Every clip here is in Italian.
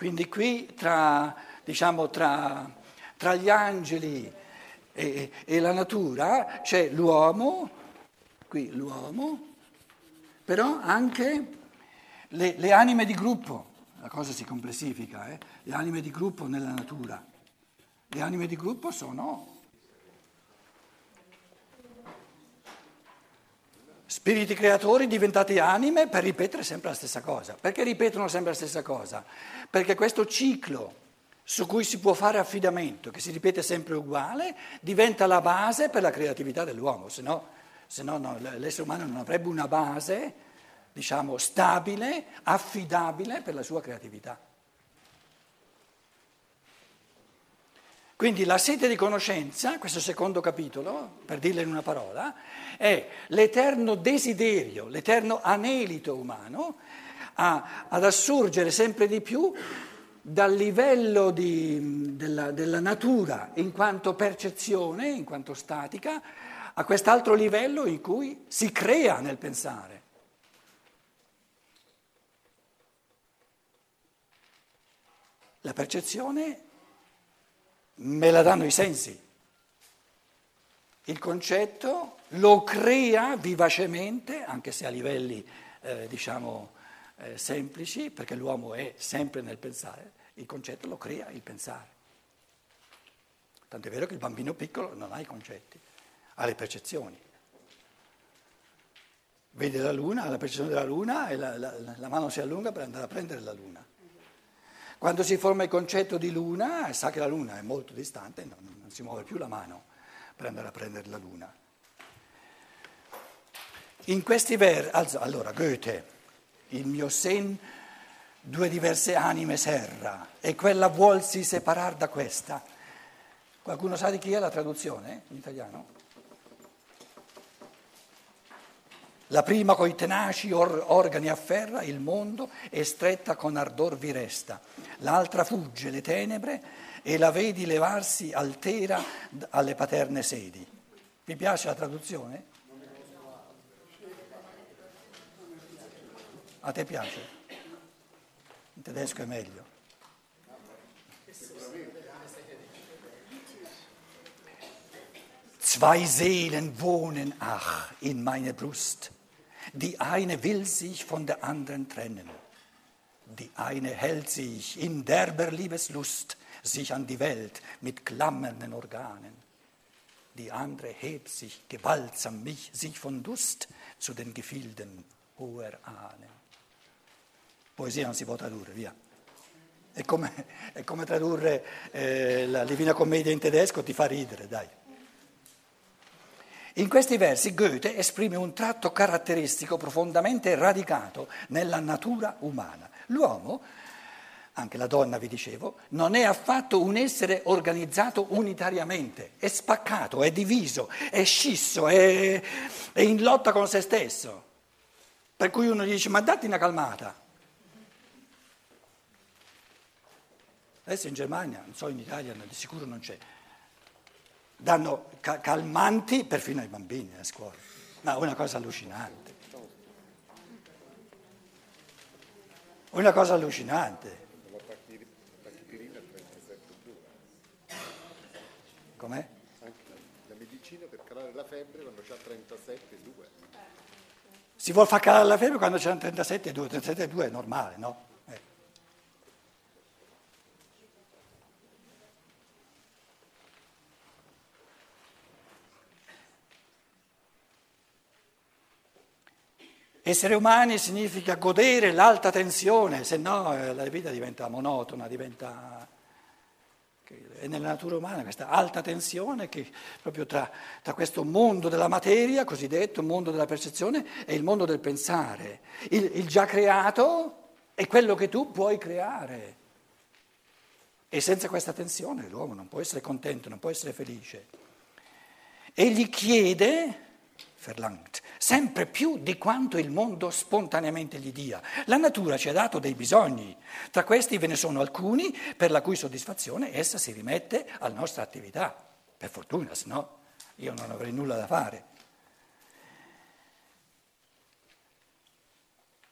Quindi qui tra, diciamo, tra, tra gli angeli e, e, la natura c'è l'uomo, qui l'uomo, però anche le, le anime di gruppo, la cosa si complessifica, eh? le anime di gruppo nella natura. Le anime di gruppo sono spiriti creatori diventati anime per ripetere sempre la stessa cosa. Perché ripetono sempre la stessa cosa? Perché questo ciclo su cui si può fare affidamento, che si ripete sempre uguale, diventa la base per la creatività dell'uomo, se no, se no, no l'essere umano non avrebbe una base, diciamo, stabile, affidabile per la sua creatività. Quindi la sete di conoscenza, questo secondo capitolo, per dirla in una parola, è l'eterno desiderio, l'eterno anelito umano a, ad assurgere sempre di più dal livello di, della, della natura in quanto percezione, in quanto statica, a quest'altro livello in cui si crea nel pensare. La percezione me la danno i sensi. Il concetto lo crea vivacemente, anche se a livelli eh, diciamo eh, semplici, perché l'uomo è sempre nel pensare, il concetto lo crea il pensare. Tant'è vero che il bambino piccolo non ha i concetti, ha le percezioni. Vede la luna, ha la percezione della luna e la, la, la mano si allunga per andare a prendere la luna. Quando si forma il concetto di luna, sa che la luna è molto distante, non, non si muove più la mano per andare a prendere la luna. In questi versi, allora Goethe, il mio sen, due diverse anime serra, e quella vuolsi separar da questa. Qualcuno sa di chi è la traduzione in italiano? La prima coi tenaci or- organi afferra il mondo e stretta con ardor vi resta. L'altra fugge le tenebre e la vedi levarsi altera alle paterne sedi. Vi piace la traduzione? A te piace? In tedesco è meglio. Zwei Seelen wohnen, ach, in meine Brust. Die eine will sich von der anderen trennen. Die eine hält sich in derber Liebeslust sich an die Welt mit klammernden Organen. Die andere hebt sich gewaltsam mich, sich von Lust zu den Gefilden hoher Ahnen. Poesia non si può tradurre, via. È come, è come tradurre eh, la Divina Commedia in tedesco, ti fa ridere, dai. In questi versi Goethe esprime un tratto caratteristico profondamente radicato nella natura umana. L'uomo, anche la donna vi dicevo, non è affatto un essere organizzato unitariamente, è spaccato, è diviso, è scisso, è, è in lotta con se stesso. Per cui uno dice ma datti una calmata. Adesso in Germania, non so in Italia, di sicuro non c'è danno calmanti perfino ai bambini a scuola. Ma una cosa allucinante. Una cosa allucinante. Com'è? La medicina per calare la febbre quando c'ha 37,2. Si vuole far calare la febbre quando c'è 37,2, 37,2 è normale, no? Essere umani significa godere l'alta tensione, se no eh, la vita diventa monotona, diventa... È nella natura umana questa alta tensione che proprio tra, tra questo mondo della materia, cosiddetto mondo della percezione, e il mondo del pensare. Il, il già creato è quello che tu puoi creare. E senza questa tensione l'uomo non può essere contento, non può essere felice. Egli chiede verlangt, sempre più di quanto il mondo spontaneamente gli dia. La natura ci ha dato dei bisogni, tra questi ve ne sono alcuni per la cui soddisfazione essa si rimette alla nostra attività, per fortuna, se no io non avrei nulla da fare.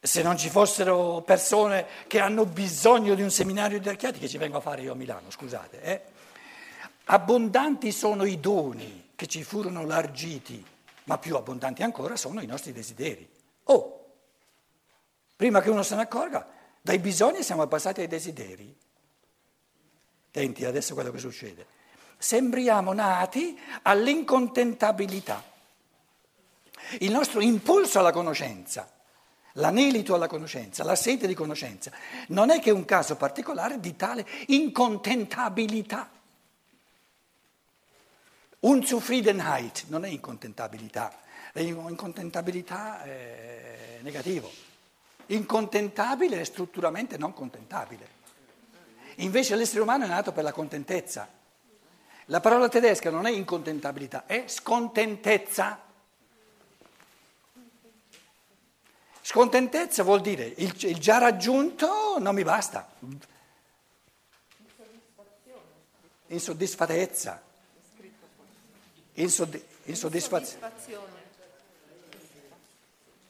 Se non ci fossero persone che hanno bisogno di un seminario di archiati, che ci vengo a fare io a Milano, scusate. Eh? Abbondanti sono i doni che ci furono largiti, ma più abbondanti ancora sono i nostri desideri. Oh, prima che uno se ne accorga, dai bisogni siamo passati ai desideri. Attenti adesso quello che succede. Sembriamo nati all'incontentabilità. Il nostro impulso alla conoscenza, l'anelito alla conoscenza, la sete di conoscenza, non è che un caso particolare di tale incontentabilità. Unzufriedenheit non è incontentabilità, l'incontentabilità è negativo. Incontentabile è strutturalmente non contentabile. Invece l'essere umano è nato per la contentezza. La parola tedesca non è incontentabilità, è scontentezza. Scontentezza vuol dire il, il già raggiunto non mi basta. Insoddisfatezza. Insoddi- insoddisfazione.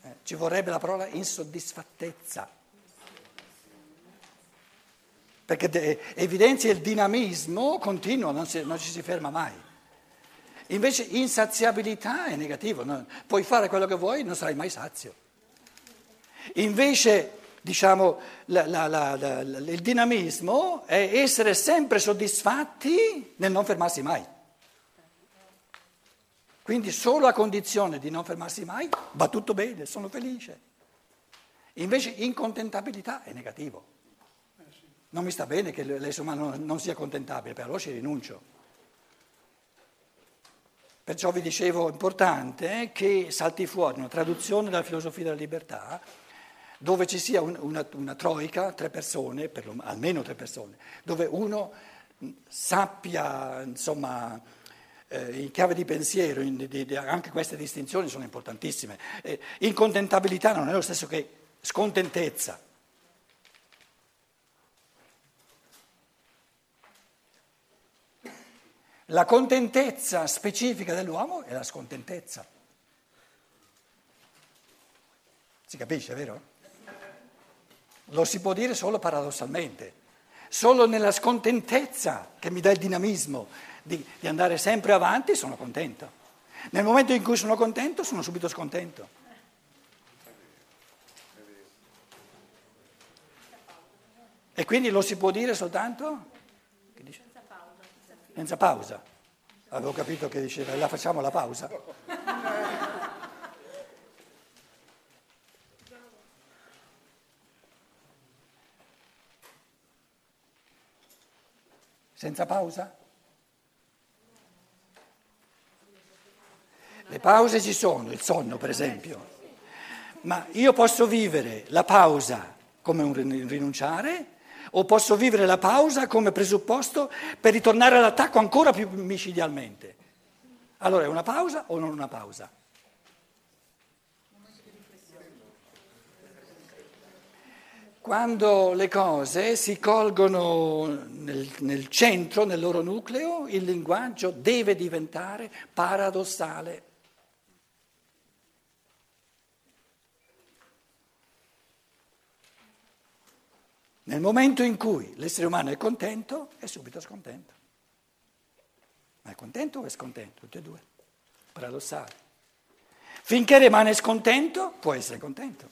Eh, ci vorrebbe la parola insoddisfattezza perché de- evidenzia il dinamismo continuo, non, si, non, ci si ferma mai. Invece insaziabilità è negativo, no? puoi fare quello che vuoi, non sarai mai sazio. Invece, diciamo, la, la, la, il dinamismo è essere sempre soddisfatti nel non fermarsi mai. Quindi solo a condizione di non fermarsi mai va tutto bene, sono felice. Invece incontentabilità è negativo. Non mi sta bene che l'essere umano non sia contentabile, però ci rinuncio. Perciò vi dicevo importante che salti fuori una traduzione della filosofia della libertà dove ci sia un, una, una, troica, tre persone, lo, almeno tre persone, dove uno sappia, insomma, eh, in chiave di pensiero, in, di, di, anche queste distinzioni sono importantissime. Eh, incontentabilità non è lo stesso che scontentezza. La contentezza specifica dell'uomo è la scontentezza. Si capisce, vero? Lo si può dire solo paradossalmente, solo nella scontentezza che mi dà il dinamismo di, di andare sempre avanti sono contento. Nel momento in cui sono contento sono subito scontento. E quindi lo si può dire soltanto? senza pausa. Avevo capito che diceva, la facciamo la pausa. Senza pausa? Le pause ci sono, il sonno per esempio, ma io posso vivere la pausa come un rinunciare o posso vivere la pausa come presupposto per ritornare all'attacco ancora più micidialmente. Allora è una pausa o non una pausa? Quando le cose si colgono nel, nel centro, nel loro nucleo, il linguaggio deve diventare paradossale. Nel momento in cui l'essere umano è contento, è subito scontento. Ma è contento o è scontento? Tutte e due. Paradossale. Finché rimane scontento, può essere contento.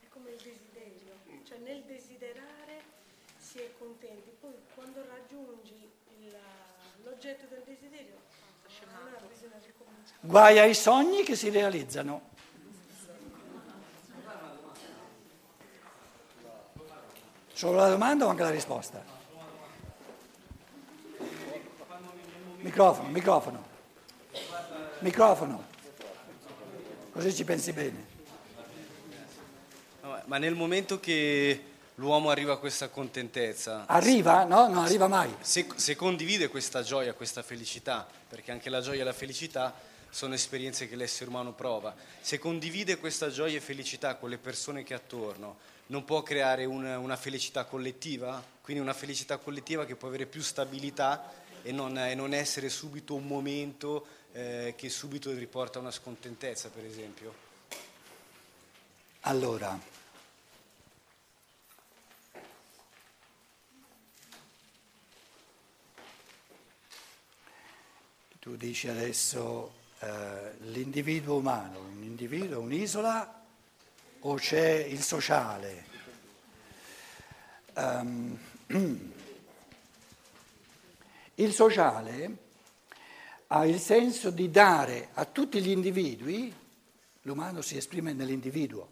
È come il desiderio, cioè nel desiderare si è contenti, poi quando raggiungi il, l'oggetto del desiderio, allora bisogna ricominciare. Guai ai sogni che si realizzano. Solo la domanda o anche la risposta? Microfono, microfono. Microfono. Così ci pensi bene. Ma nel momento che l'uomo arriva a questa contentezza... Arriva? No, non arriva mai. Se, se condivide questa gioia, questa felicità, perché anche la gioia e la felicità sono esperienze che l'essere umano prova, se condivide questa gioia e felicità con le persone che ha attorno, non può creare una, una, felicità collettiva, quindi una felicità collettiva che può avere più stabilità e non, e non essere subito un momento eh, che subito riporta una scontentezza, per esempio. Allora, tu dici adesso eh, l'individuo umano, un individuo, un'isola o c'è il sociale? Um, il sociale ha il senso di dare a tutti gli individui, l'umano si esprime nell'individuo,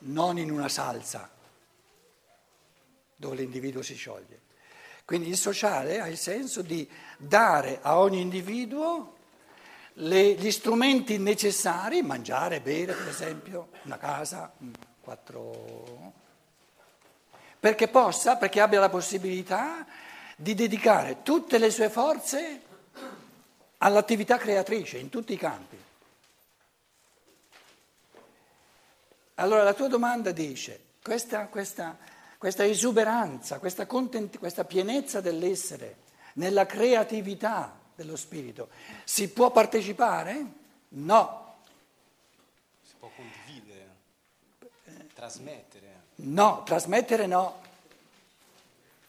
non in una salsa dove l'individuo si scioglie. Quindi il sociale ha il senso di dare a ogni individuo le, gli strumenti necessari, mangiare, bere per esempio, una casa, quattro... perché possa, perché abbia la possibilità di dedicare tutte le sue forze all'attività creatrice in tutti i campi. Allora la tua domanda dice, questa, questa, questa esuberanza, questa, content- questa pienezza dell'essere nella creatività dello spirito, si può partecipare? No. Si può condividere, trasmettere. No, trasmettere no.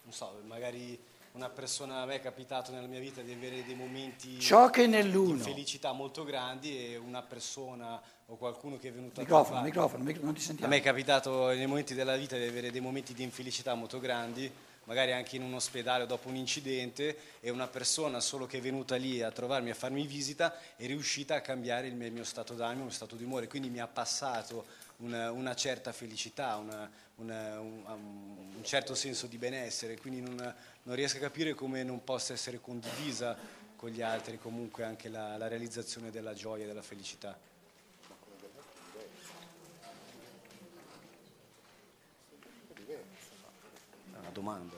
Non so, magari una persona, a me è capitato nella mia vita di avere dei momenti Ciò che nell'uno. di felicità molto grandi e una persona o qualcuno che è venuto Microfono, a trovare. microfono, microfono, non ti A sentiamo. me è capitato nei momenti della vita di avere dei momenti di infelicità molto grandi, magari anche in un ospedale dopo un incidente, e una persona solo che è venuta lì a trovarmi, a farmi visita, è riuscita a cambiare il mio stato d'animo, il mio stato di umore, quindi mi ha passato una, una certa felicità, una- una- un, un certo senso di benessere, quindi non, non riesco a capire come non possa essere condivisa con gli altri comunque anche la, la realizzazione della gioia e della felicità. Domanda.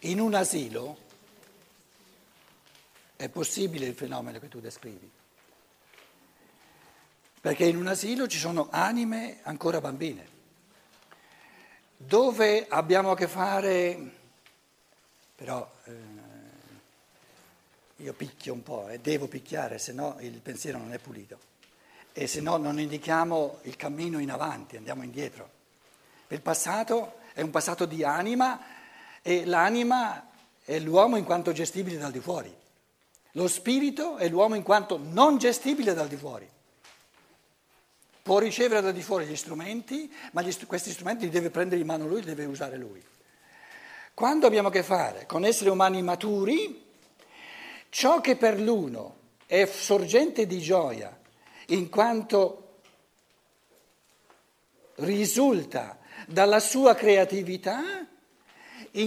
In un asilo è possibile il fenomeno che tu descrivi, perché in un asilo ci sono anime ancora bambine, dove abbiamo a che fare, però eh, io picchio un po' e devo picchiare, se no il pensiero non è pulito, e se no non indichiamo il cammino in avanti, andiamo indietro. Il passato è un passato di anima e l'anima è l'uomo in quanto gestibile dal di fuori. Lo spirito è l'uomo in quanto non gestibile dal di fuori. Può ricevere da di fuori gli strumenti, ma gli questi strumenti li deve prendere in mano lui, li deve usare lui. Quando abbiamo a che fare con esseri umani maturi, ciò che per l'uno è sorgente di gioia, in quanto risulta dalla sua creatività,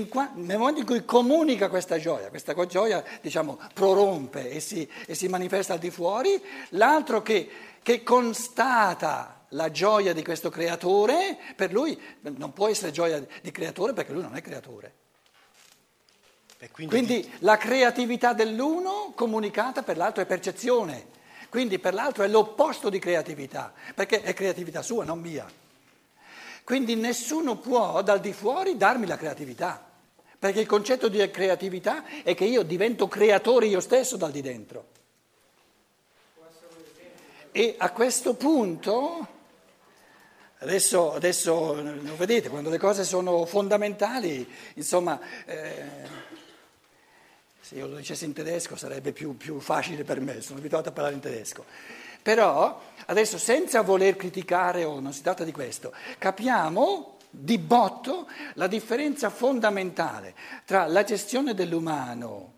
qua- nel momento in cui comunica questa gioia, questa gioia diciamo prorompe e si, e si manifesta al di fuori, l'altro che, che constata la gioia di questo creatore, per lui non può essere gioia di creatore perché lui non è creatore. Quindi, Quindi la creatività dell'uno comunicata per l'altro è percezione, quindi per l'altro è l'opposto di creatività, perché è creatività sua, non mia. Quindi nessuno può dal di fuori darmi la creatività, perché il concetto di creatività è che io divento creatore io stesso dal di dentro. E a questo punto, adesso, adesso lo vedete, quando le cose sono fondamentali, insomma, eh, se io lo dicessi in tedesco sarebbe più, più facile per me, sono abituato a parlare in tedesco. Però adesso senza voler criticare o non si tratta di questo, capiamo di botto la differenza fondamentale tra la gestione dell'umano,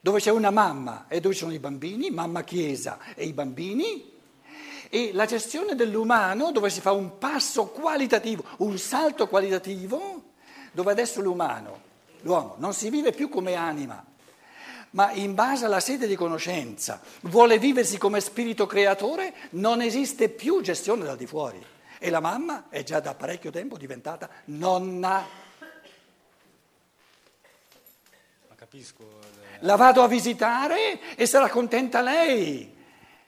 dove c'è una mamma e dove ci sono i bambini, mamma chiesa e i bambini, e la gestione dell'umano dove si fa un passo qualitativo, un salto qualitativo, dove adesso l'umano, l'uomo, non si vive più come anima, ma in base alla sede di conoscenza vuole viversi come spirito creatore, non esiste più gestione dal di fuori. E la mamma è già da parecchio tempo diventata nonna. ma capisco, eh, La vado a visitare e sarà contenta lei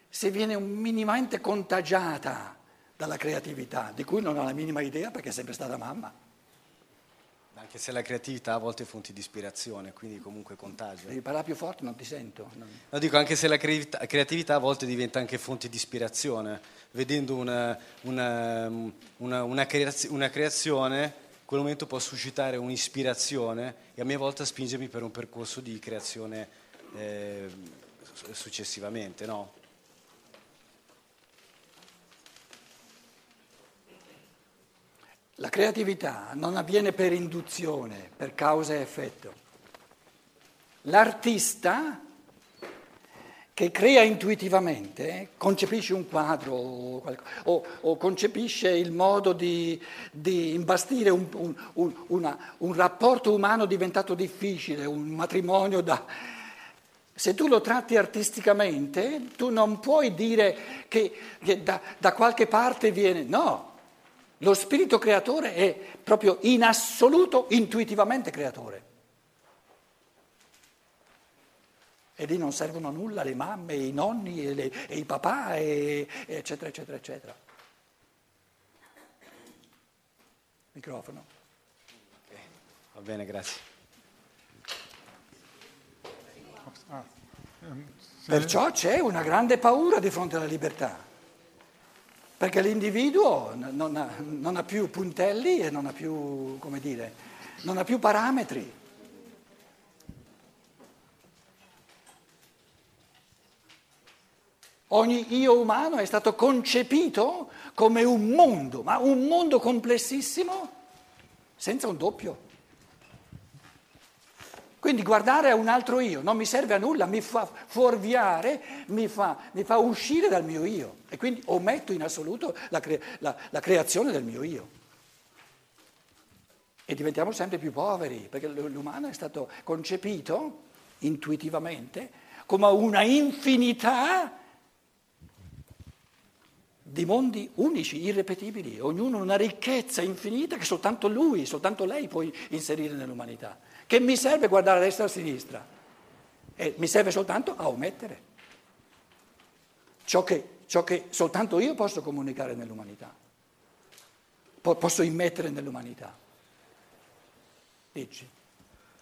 se viene minimamente contagiata dalla creatività, di cui non ha la minima idea perché è sempre stata mamma. Anche se la creatività a volte è fonte di ispirazione, quindi comunque contagia. Devi parlare più forte, non ti sento. Non... No, dico anche se la creatività a volte diventa anche fonte di ispirazione, vedendo una, una, una, una creazione, in quel momento può suscitare un'ispirazione e a mia volta spingermi per un percorso di creazione eh, successivamente. No? La creatività non avviene per induzione, per causa e effetto. L'artista che crea intuitivamente, concepisce un quadro o, o, o concepisce il modo di, di imbastire un, un, un, una, un, rapporto umano diventato difficile, un matrimonio da... Se tu lo tratti artisticamente, tu non puoi dire che, che da, da qualche parte viene... No, lo spirito creatore è proprio in assoluto intuitivamente creatore. E lì non servono a nulla le mamme, i nonni e, le, e i papà, e, eccetera, eccetera, eccetera. Microfono. Okay. Va bene, grazie. Perciò c'è una grande paura di fronte alla libertà perché l'individuo non ha, non ha, più puntelli e non ha più, come dire, non ha più parametri. Ogni io umano è stato concepito come un mondo, ma un mondo complessissimo senza un doppio. Quindi guardare a un altro io non mi serve a nulla, mi fa fuorviare, mi fa, mi fa uscire dal mio io e quindi ometto in assoluto la, cre- la, la creazione del mio io. E diventiamo sempre più poveri, perché l'umano è stato concepito intuitivamente come una infinità di mondi unici, irrepetibili, ognuno una ricchezza infinita che soltanto lui, soltanto lei può inserire nell'umanità. Che mi serve guardare a destra e a sinistra? E mi serve soltanto a omettere ciò che, ciò che soltanto io posso comunicare nell'umanità, posso immettere nell'umanità. Dici.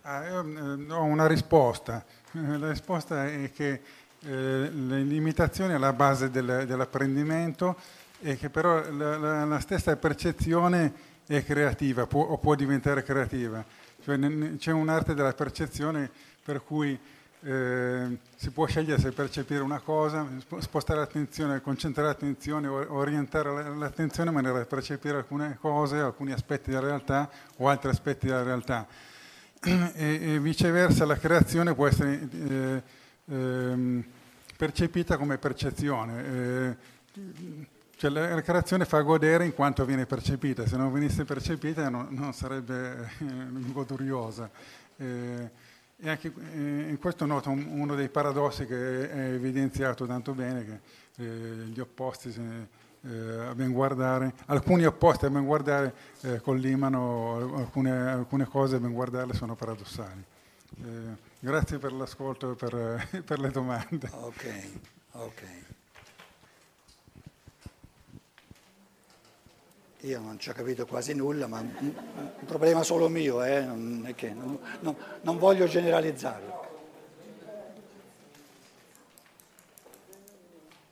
Ah, io eh, ho una risposta. La risposta è che eh, l'imitazione è la base del, dell'apprendimento e che però la, la, la, stessa percezione è creativa può, o può diventare creativa. Cioè, c'è un'arte della percezione per cui eh, si può scegliere se percepire una cosa, spostare l'attenzione, concentrare l'attenzione, orientare l'attenzione in maniera da percepire alcune cose, alcuni aspetti della realtà o altri aspetti della realtà. E, e viceversa la creazione può essere eh, eh, percepita come percezione. Eh, cioè la creazione fa godere in quanto viene percepita, se non venisse percepita non, non sarebbe eh, goduriosa. Eh, e anche eh, in questo noto un, uno dei paradossi che è evidenziato tanto bene, che eh, gli opposti eh, a ben guardare, alcuni opposti a ben guardare eh, collimano alcune, alcune, cose a ben guardarle sono paradossali. grazie per l'ascolto e per, per le domande. Ok, ok. Io non ci ho capito quasi nulla, ma un, un problema solo mio, eh? non, non, non voglio generalizzarlo.